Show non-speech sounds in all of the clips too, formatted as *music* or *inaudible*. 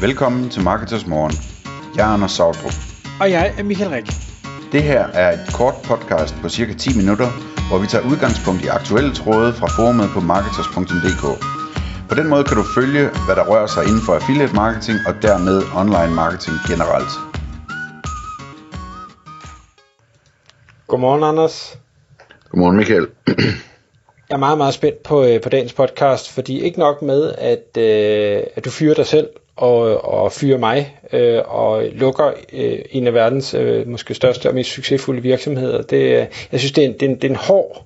Velkommen til Marketers Morgen. Jeg er Anders Sautrup. Og jeg er Michael Rik. Det her er et kort podcast på cirka 10 minutter, hvor vi tager udgangspunkt i aktuelle tråde fra forumet på marketers.dk. På den måde kan du følge, hvad der rører sig inden for affiliate marketing og dermed online marketing generelt. Godmorgen, Anders. Godmorgen Michael. Jeg er meget, meget spændt på, øh, på dagens podcast, fordi ikke nok med, at, øh, at du fyrer dig selv og, og fyrer mig øh, og lukker øh, en af verdens øh, måske største og mest succesfulde virksomheder. Det, øh, jeg synes, det er, en, det, er en, det, er en hård,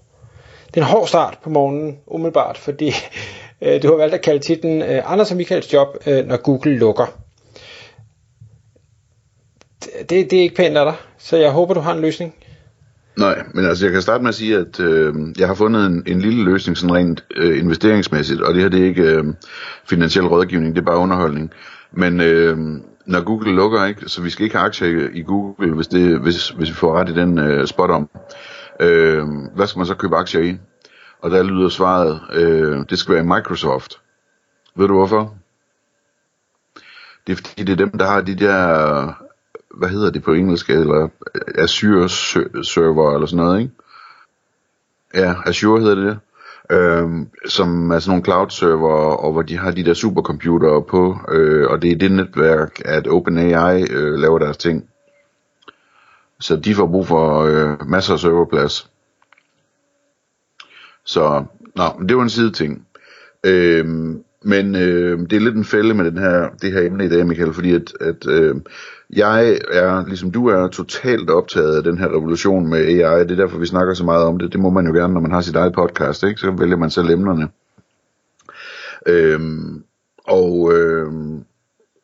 det er en hård start på morgenen, umiddelbart, fordi *laughs* øh, du har valgt at kalde titlen øh, Anders og Michaels job, øh, når Google lukker. Det, det er ikke pænt af dig, så jeg håber, du har en løsning. Nej, men altså jeg kan starte med at sige, at øh, jeg har fundet en, en lille løsning sådan rent øh, investeringsmæssigt, og det her det er ikke øh, finansiel rådgivning, det er bare underholdning. Men øh, når Google lukker, ikke, så vi skal ikke have aktier i, Google, hvis, det, hvis, hvis vi får ret i den øh, spot om. Øh, hvad skal man så købe aktier i? Og der lyder svaret, øh, det skal være Microsoft. Ved du hvorfor? Det er fordi, det er dem, der har de der hvad hedder det på engelsk, eller øh, Azure server eller sådan noget, ikke? Ja, Azure hedder det det. Øhm, som er sådan nogle cloud server, og hvor de har de der supercomputere på, øh, og det er det netværk, at OpenAI øh, laver deres ting. Så de får brug for øh, masser af serverplads. Så, nå, det var en side ting. Øhm, men øh, det er lidt en fælde med den her, det her emne i dag, Michael, fordi at, at øh, jeg er, ligesom du er, totalt optaget af den her revolution med AI. Det er derfor, vi snakker så meget om det. Det må man jo gerne, når man har sit eget podcast, ikke? så vælger man selv emnerne. Øh, og, øh,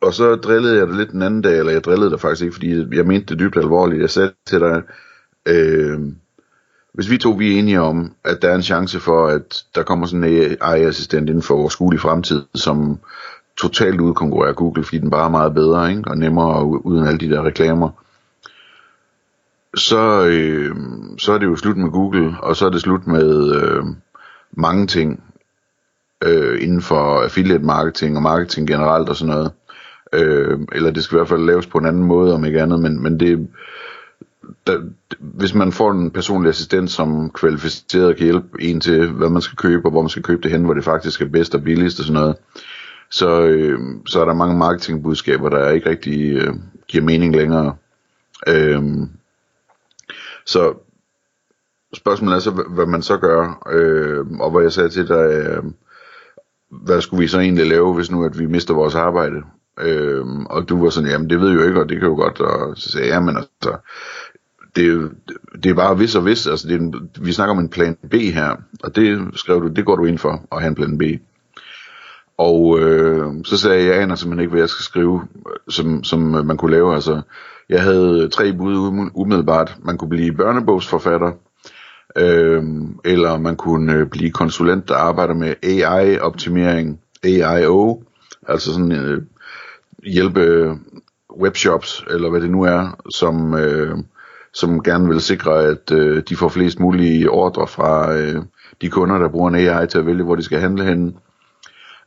og så drillede jeg det lidt den anden dag, eller jeg drillede det faktisk ikke, fordi jeg mente det dybt alvorligt. Jeg sagde til dig, øh, hvis vi to vi er enige om, at der er en chance for, at der kommer sådan en AI-assistent inden for vores skole i fremtid, som totalt udkonkurrerer Google, fordi den bare er meget bedre ikke? og nemmere uden alle de der reklamer, så, øh, så er det jo slut med Google, og så er det slut med øh, mange ting øh, inden for affiliate marketing og marketing generelt og sådan noget. Øh, eller det skal i hvert fald laves på en anden måde, om ikke andet, men, men det der, hvis man får en personlig assistent, som kvalificeret kan hjælpe en til, hvad man skal købe, og hvor man skal købe det hen, hvor det faktisk er bedst og billigst og sådan noget, så, øh, så er der mange marketingbudskaber, der ikke rigtig øh, giver mening længere. Øh, så spørgsmålet er så, hvad man så gør, øh, og hvor jeg sagde til dig, øh, hvad skulle vi så egentlig lave, hvis nu at vi mister vores arbejde? Øh, og du var sådan, jamen det ved jeg jo ikke, og det kan jo godt, og så sagde jeg, jamen altså, det, det er bare hvis og hvis, altså det er en, vi snakker om en plan B her, og det skrev du, det går du ind for, at have en plan B. Og øh, så sagde jeg, jeg aner simpelthen ikke, hvad jeg skal skrive, som, som øh, man kunne lave. Altså, jeg havde tre bud umiddelbart. Man kunne blive børnebogsforfatter, øh, eller man kunne øh, blive konsulent, der arbejder med AI-optimering, AIO, altså sådan øh, hjælpe øh, webshops, eller hvad det nu er, som, øh, som gerne vil sikre, at øh, de får flest mulige ordre fra øh, de kunder, der bruger en AI til at vælge, hvor de skal handle henne.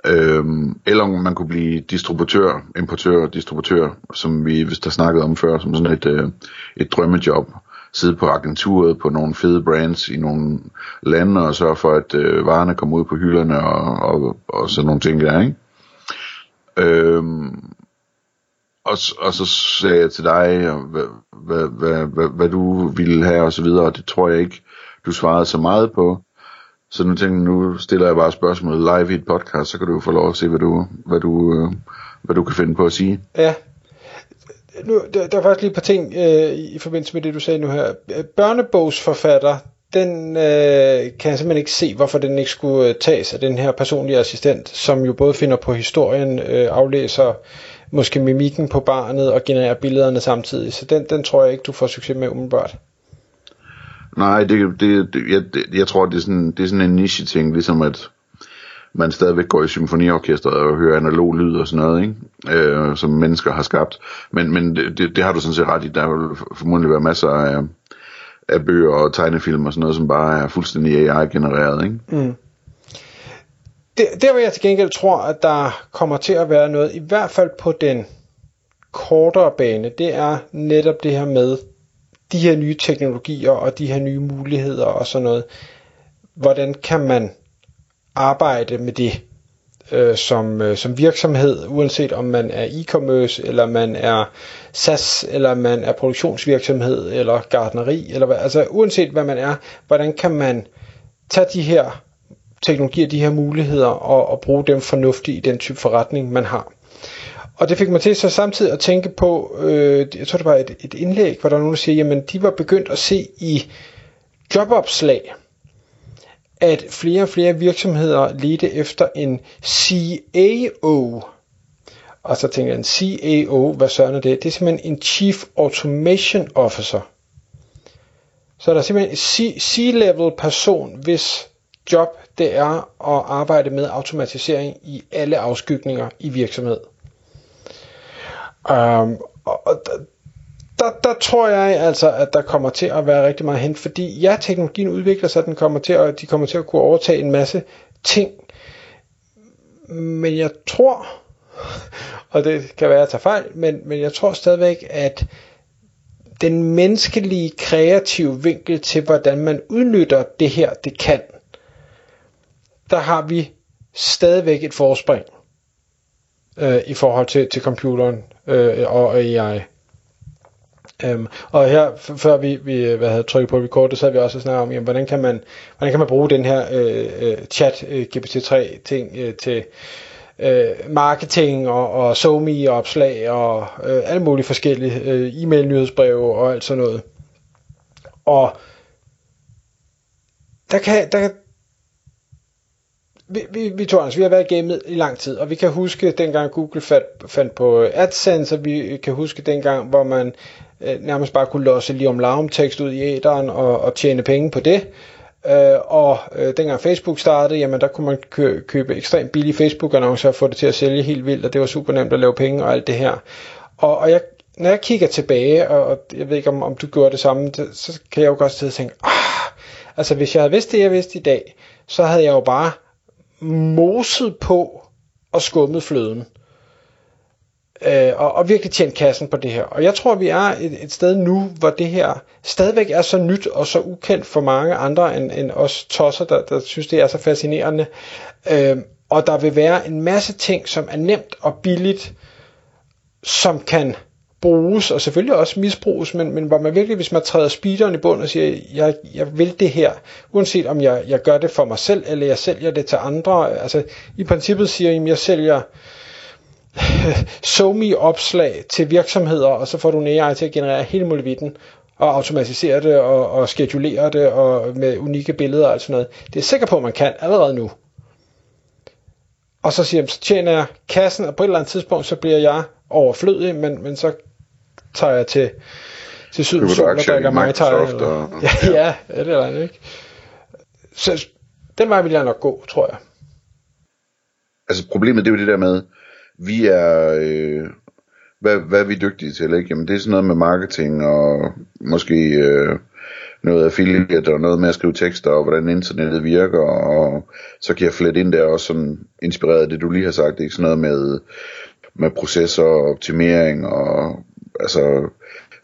Øhm, eller man kunne blive distributør, importør, distributør, som vi hvis der snakkede om før, som sådan et, øh, et drømmejob. Sidde på agenturet på nogle fede brands i nogle lande og sørge for, at øh, varerne kommer ud på hylderne og, og, og sådan nogle ting der, ikke? Øhm, og, og så sagde jeg til dig, hvad, hvad, hvad, hvad, hvad du ville have og så videre, og det tror jeg ikke, du svarede så meget på. Så nu tænkte jeg, nu stiller jeg bare spørgsmålet live i et podcast, så kan du jo få lov at se, hvad du, hvad du, øh, hvad du kan finde på at sige. Ja. Nu, der, der er faktisk lige et par ting øh, i forbindelse med det, du sagde nu her. Børnebogsforfatter, den øh, kan jeg simpelthen ikke se, hvorfor den ikke skulle øh, tages af den her personlige assistent, som jo både finder på historien, øh, aflæser måske mimikken på barnet og genererer billederne samtidig. Så den, den tror jeg ikke, du får succes med umiddelbart. Nej, det, det, det, jeg, det, jeg tror, det er sådan, det er sådan en niche-ting, ligesom at man stadigvæk går i symfoniorkestret og hører analog lyd og sådan noget, ikke? Øh, som mennesker har skabt. Men, men det, det, det har du sådan set ret i. Der vil formodentlig være masser af, af bøger og tegnefilm og sådan noget, som bare er fuldstændig AI-genereret, ikke? Mm der, der hvor jeg til gengæld tror, at der kommer til at være noget, i hvert fald på den kortere bane, det er netop det her med de her nye teknologier og de her nye muligheder og sådan noget. Hvordan kan man arbejde med det øh, som, øh, som virksomhed, uanset om man er e-commerce, eller man er SAS, eller man er produktionsvirksomhed, eller gardneri, eller hvad, altså uanset hvad man er, hvordan kan man tage de her teknologier, de her muligheder, og, og bruge dem fornuftigt i den type forretning, man har. Og det fik mig til så samtidig at tænke på, øh, jeg tror det var et, et indlæg, hvor der var nogen, der siger, jamen de var begyndt at se i jobopslag, at flere og flere virksomheder ledte efter en CAO. Og så tænker jeg, en CAO, hvad søren er det? Det er simpelthen en Chief Automation Officer. Så er der simpelthen en C-level person, hvis job det er at arbejde med automatisering i alle afskygninger i virksomhed. Um, og, og der, der tror jeg altså, at der kommer til at være rigtig meget hen, fordi ja, teknologien udvikler sig, den kommer til at, de kommer til at kunne overtage en masse ting, men jeg tror, *laughs* og det kan være, at jeg tager fejl, men, men jeg tror stadigvæk, at den menneskelige kreative vinkel til, hvordan man udnytter det her, det kan, der har vi stadigvæk et forspring øh, i forhold til, til computeren øh, og AI. Øhm, og her, før vi, vi øh, hvad havde trykket på record, så havde vi også snakket om, jamen, hvordan, kan man, hvordan kan man bruge den her øh, øh chat øh, GPT-3 ting øh, til øh, marketing og, og SoMe opslag og øh, alle mulige forskellige øh, e-mail nyhedsbreve og alt sådan noget. Og der kan, der, vi, vi, vi, altså, vi har været i gamet i lang tid, og vi kan huske dengang Google fandt, fandt på øh, AdSense, og vi kan huske dengang, hvor man øh, nærmest bare kunne låse lige om larm tekst ud i æderen og, og tjene penge på det. Øh, og øh, dengang Facebook startede, jamen der kunne man kø- købe ekstremt billige Facebook-annoncer og få det til at sælge helt vildt, og det var super nemt at lave penge og alt det her. Og, og jeg, når jeg kigger tilbage, og, og jeg ved ikke om, om du gjorde det samme, det, så kan jeg jo godt sidde og tænke, ah, altså hvis jeg havde vidst det, jeg vidste i dag, så havde jeg jo bare moset på og skummet fløden. Øh, og, og virkelig tjent kassen på det her. Og jeg tror, vi er et, et sted nu, hvor det her stadigvæk er så nyt og så ukendt for mange andre end, end os tosser, der, der synes, det er så fascinerende. Øh, og der vil være en masse ting, som er nemt og billigt, som kan bruges, og selvfølgelig også misbruges, men, men hvor man virkelig, hvis man træder speederen i bund og siger, jeg, jeg vil det her, uanset om jeg, jeg gør det for mig selv, eller jeg sælger det til andre, altså i princippet siger jeg, jeg sælger SoMe opslag til virksomheder, og så får du en AI til at generere hele muligheden, og automatisere det, og, og skedulere det, og med unikke billeder og sådan noget. Det er sikker på, at man kan allerede nu. Og så siger jeg, så tjener jeg kassen, og på et eller andet tidspunkt, så bliver jeg overflødig, men, men så tager jeg til, til Sydens Sol og drikker mig tager. Eller, og, ja, *laughs* ja. ja, det er det ikke. Så den vej vil jeg nok gå, tror jeg. Altså problemet det er jo det der med, vi er, øh, hvad, hvad er vi dygtige til, ikke? Jamen det er sådan noget med marketing og måske øh, noget affiliate og noget med at skrive tekster og hvordan internettet virker og så kan jeg flette ind der også sådan inspireret af det du lige har sagt, ikke? Sådan noget med, med processer og optimering og altså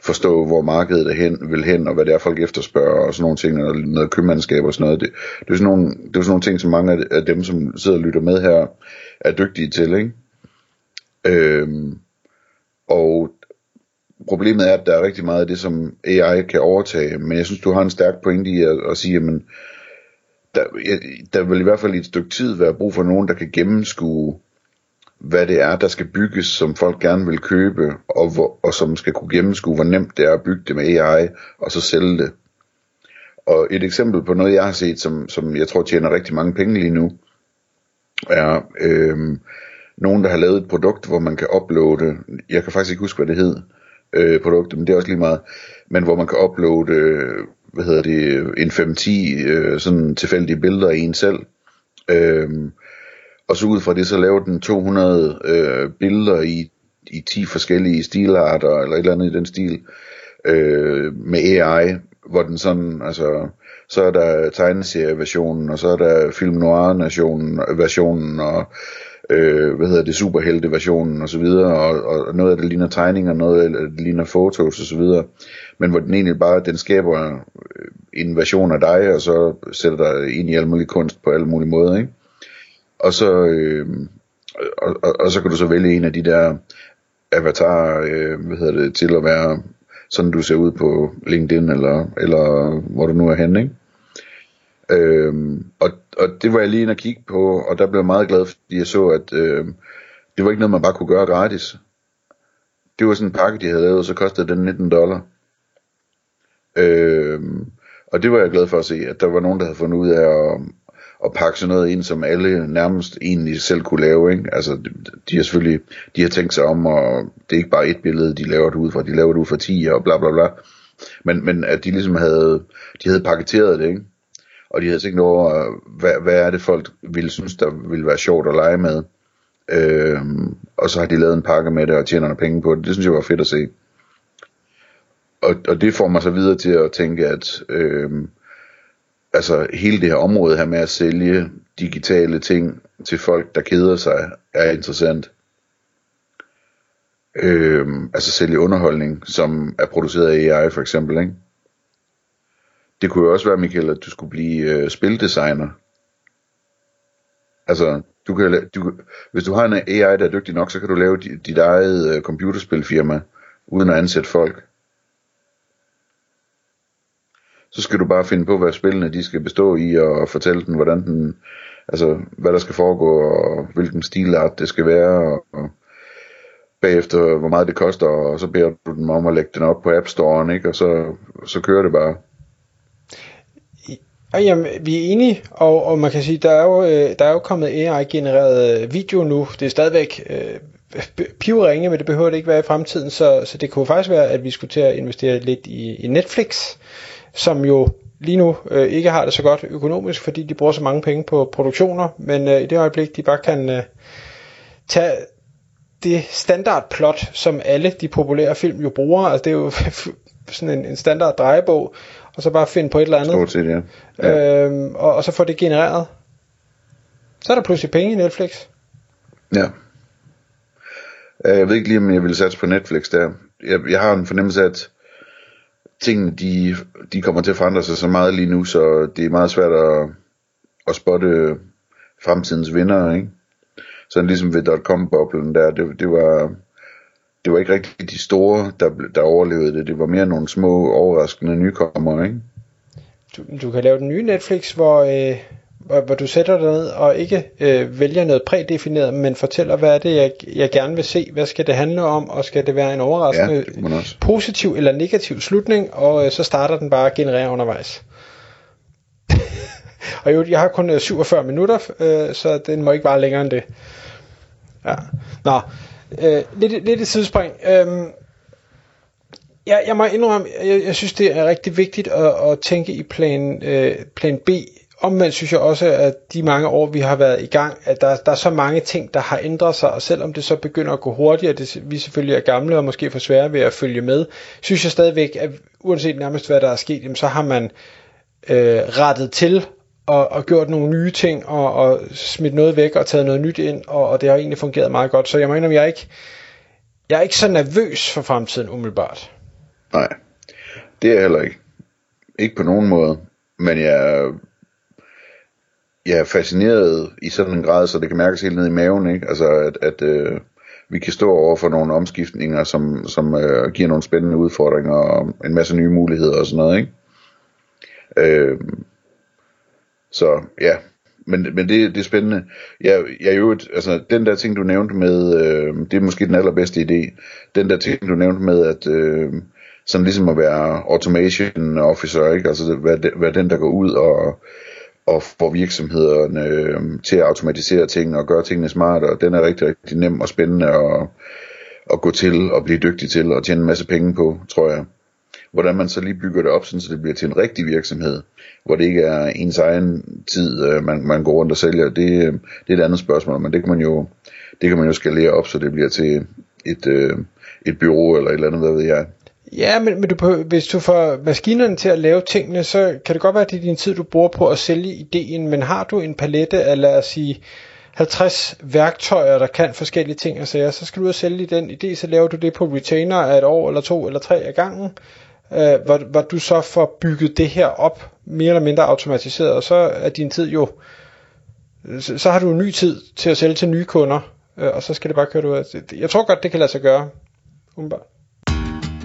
forstå, hvor markedet er hen, vil hen, og hvad det er, folk efterspørger, og sådan nogle ting, og noget købmandskab og sådan noget. Det, det, er sådan nogle, det er sådan nogle ting, som mange af dem, som sidder og lytter med her, er dygtige til, ikke? Øhm, og problemet er, at der er rigtig meget af det, som AI kan overtage, men jeg synes, du har en stærk pointe i at, at sige, at der, der vil i hvert fald i et stykke tid være brug for nogen, der kan gennemskue hvad det er, der skal bygges, som folk gerne vil købe, og, hvor, og som skal kunne gennemskue, hvor nemt det er at bygge det med AI, og så sælge det. Og et eksempel på noget, jeg har set, som, som jeg tror tjener rigtig mange penge lige nu, er øh, nogen, der har lavet et produkt, hvor man kan uploade, jeg kan faktisk ikke huske, hvad det hed, øh, produktet, men det er også lige meget, men hvor man kan uploade, øh, hvad hedder det, en 5-10 øh, sådan tilfældige billeder af en selv. Øh, og så ud fra det, så lavede den 200 øh, billeder i, i 10 forskellige stilarter, eller et eller andet i den stil, øh, med AI, hvor den sådan, altså, så er der tegneserieversionen, og så er der film noir-versionen, versionen, og øh, hvad hedder det, superhelte-versionen og så videre, og, og noget af det ligner tegninger, noget af det ligner fotos og så videre, men hvor den egentlig bare, den skaber øh, en version af dig, og så sætter dig ind i al mulig kunst på alle mulige måder, ikke? Og så, øh, og, og, og så kan du så vælge en af de der avatar, øh, hvad hedder det, til at være sådan du ser ud på LinkedIn, eller, eller hvor du nu er henne, ikke? Øhm, og, og det var jeg lige inde og kigge på, og der blev jeg meget glad, fordi jeg så, at øh, det var ikke noget, man bare kunne gøre gratis. Det var sådan en pakke, de havde lavet, og så kostede den 19 dollar. Øhm, og det var jeg glad for at se, at der var nogen, der havde fundet ud af at, at pakke sådan noget ind, som alle nærmest egentlig selv kunne lave. Ikke? Altså, de, de har selvfølgelig de har tænkt sig om, og det er ikke bare et billede, de laver det ud fra, de laver det ud fra 10 og bla bla bla. Men, men at de ligesom havde, de havde paketeret det, ikke? og de havde tænkt over, hvad, hvad er det folk ville synes, der ville være sjovt at lege med. Øhm, og så har de lavet en pakke med det og tjener penge på det. Det synes jeg var fedt at se. Og, og det får mig så videre til at tænke, at øhm, altså hele det her område her med at sælge digitale ting til folk, der keder sig, er interessant. Øhm, altså sælge underholdning, som er produceret af AI for eksempel, ikke? Det kunne jo også være, Michael, at du skulle blive øh, spildesigner. Altså, du kan, du, hvis du har en AI, der er dygtig nok, så kan du lave dit, dit eget øh, computerspilfirma, uden at ansætte folk. Så skal du bare finde på, hvad spillene de skal bestå i, og fortælle den, hvordan den, altså, hvad der skal foregå, og hvilken stilart det skal være, og, og bagefter, hvor meget det koster, og så beder du dem om at lægge den op på App Store'en, ikke? og så, så kører det bare. Og jamen, vi er enige, og, og man kan sige, der er jo, øh, der er jo kommet AI-genereret øh, video nu. Det er stadigvæk øh, pivringe, men det behøver det ikke være i fremtiden, så, så det kunne faktisk være, at vi skulle til at investere lidt i, i Netflix, som jo lige nu øh, ikke har det så godt økonomisk, fordi de bruger så mange penge på produktioner, men øh, i det øjeblik, de bare kan øh, tage det standardplot, som alle de populære film jo bruger, altså det er jo *laughs* sådan en, en standard drejebog, og så bare finde på et eller andet. Stort set, ja. ja. Øhm, og, og så få det genereret. Så er der pludselig penge i Netflix. Ja. Jeg ved ikke lige, om jeg vil satse på Netflix der. Jeg, jeg har en fornemmelse af, at tingene, de, de kommer til at forandre sig så meget lige nu, så det er meget svært at, at spotte fremtidens vinder, ikke? Sådan ligesom ved .com-boblen der, det, det var det var ikke rigtig de store, der, der overlevede det. Det var mere nogle små, overraskende nykommere, ikke? Du, du kan lave den nye Netflix, hvor, øh, hvor, hvor du sætter dig ned og ikke øh, vælger noget prædefineret, men fortæller, hvad er det, jeg, jeg gerne vil se, hvad skal det handle om, og skal det være en overraskende ja, positiv eller negativ slutning, og øh, så starter den bare at generere undervejs. *laughs* og jo, jeg har kun 47 øh, minutter, øh, så den må ikke være længere end det. Ja. Nå, Øh, lidt, lidt et sidespring. Øh, jeg, jeg må indrømme, jeg, jeg synes, det er rigtig vigtigt at, at tænke i plan, øh, plan B. Omvendt synes jeg også, at de mange år, vi har været i gang, at der, der er så mange ting, der har ændret sig, og selvom det så begynder at gå hurtigere, det, vi selvfølgelig er gamle og måske for svære ved at følge med, synes jeg stadigvæk, at uanset nærmest hvad der er sket, jamen, så har man øh, rettet til og, og gjort nogle nye ting, og, og smidt noget væk, og taget noget nyt ind, og, og det har egentlig fungeret meget godt. Så jeg mener, jeg er ikke, jeg er ikke så nervøs for fremtiden umiddelbart. Nej, det er jeg heller ikke. Ikke på nogen måde. Men jeg, jeg er fascineret i sådan en grad, så det kan mærkes helt ned i maven, ikke? Altså, at, at øh, vi kan stå over for nogle omskiftninger, som, som øh, giver nogle spændende udfordringer, og en masse nye muligheder og sådan noget, ikke? Øh, så ja, men, men det, det er spændende. Jeg, jeg jo, altså, den der ting, du nævnte med, øh, det er måske den allerbedste idé. Den der ting, du nævnte med, at øh, sådan ligesom at være automation officer, ikke? altså være, være den, der går ud og, og får virksomhederne øh, til at automatisere ting og gøre tingene smartere. Den er rigtig, rigtig nem og spændende at, at gå til og blive dygtig til og tjene en masse penge på, tror jeg. Hvordan man så lige bygger det op, sådan, så det bliver til en rigtig virksomhed, hvor det ikke er ens egen tid, øh, man, man går rundt og sælger, det, øh, det er et andet spørgsmål, men det kan man jo, det kan man jo skalere op, så det bliver til et, øh, et bureau eller et eller andet, hvad ved jeg. Ja, men, men du, hvis du får maskinerne til at lave tingene, så kan det godt være, at det er din tid, du bruger på at sælge ideen, men har du en palette af, lad os sige, 50 værktøjer, der kan forskellige ting og sager, så skal du ud og sælge den idé, så laver du det på retainer af et år, eller to, eller tre af gangen, øh, hvor, hvor du så får bygget det her op, mere eller mindre automatiseret, og så er din tid jo, så, så har du en ny tid til at sælge til nye kunder, øh, og så skal det bare køre ud. Jeg tror godt, det kan lade sig gøre. Umiddelbart.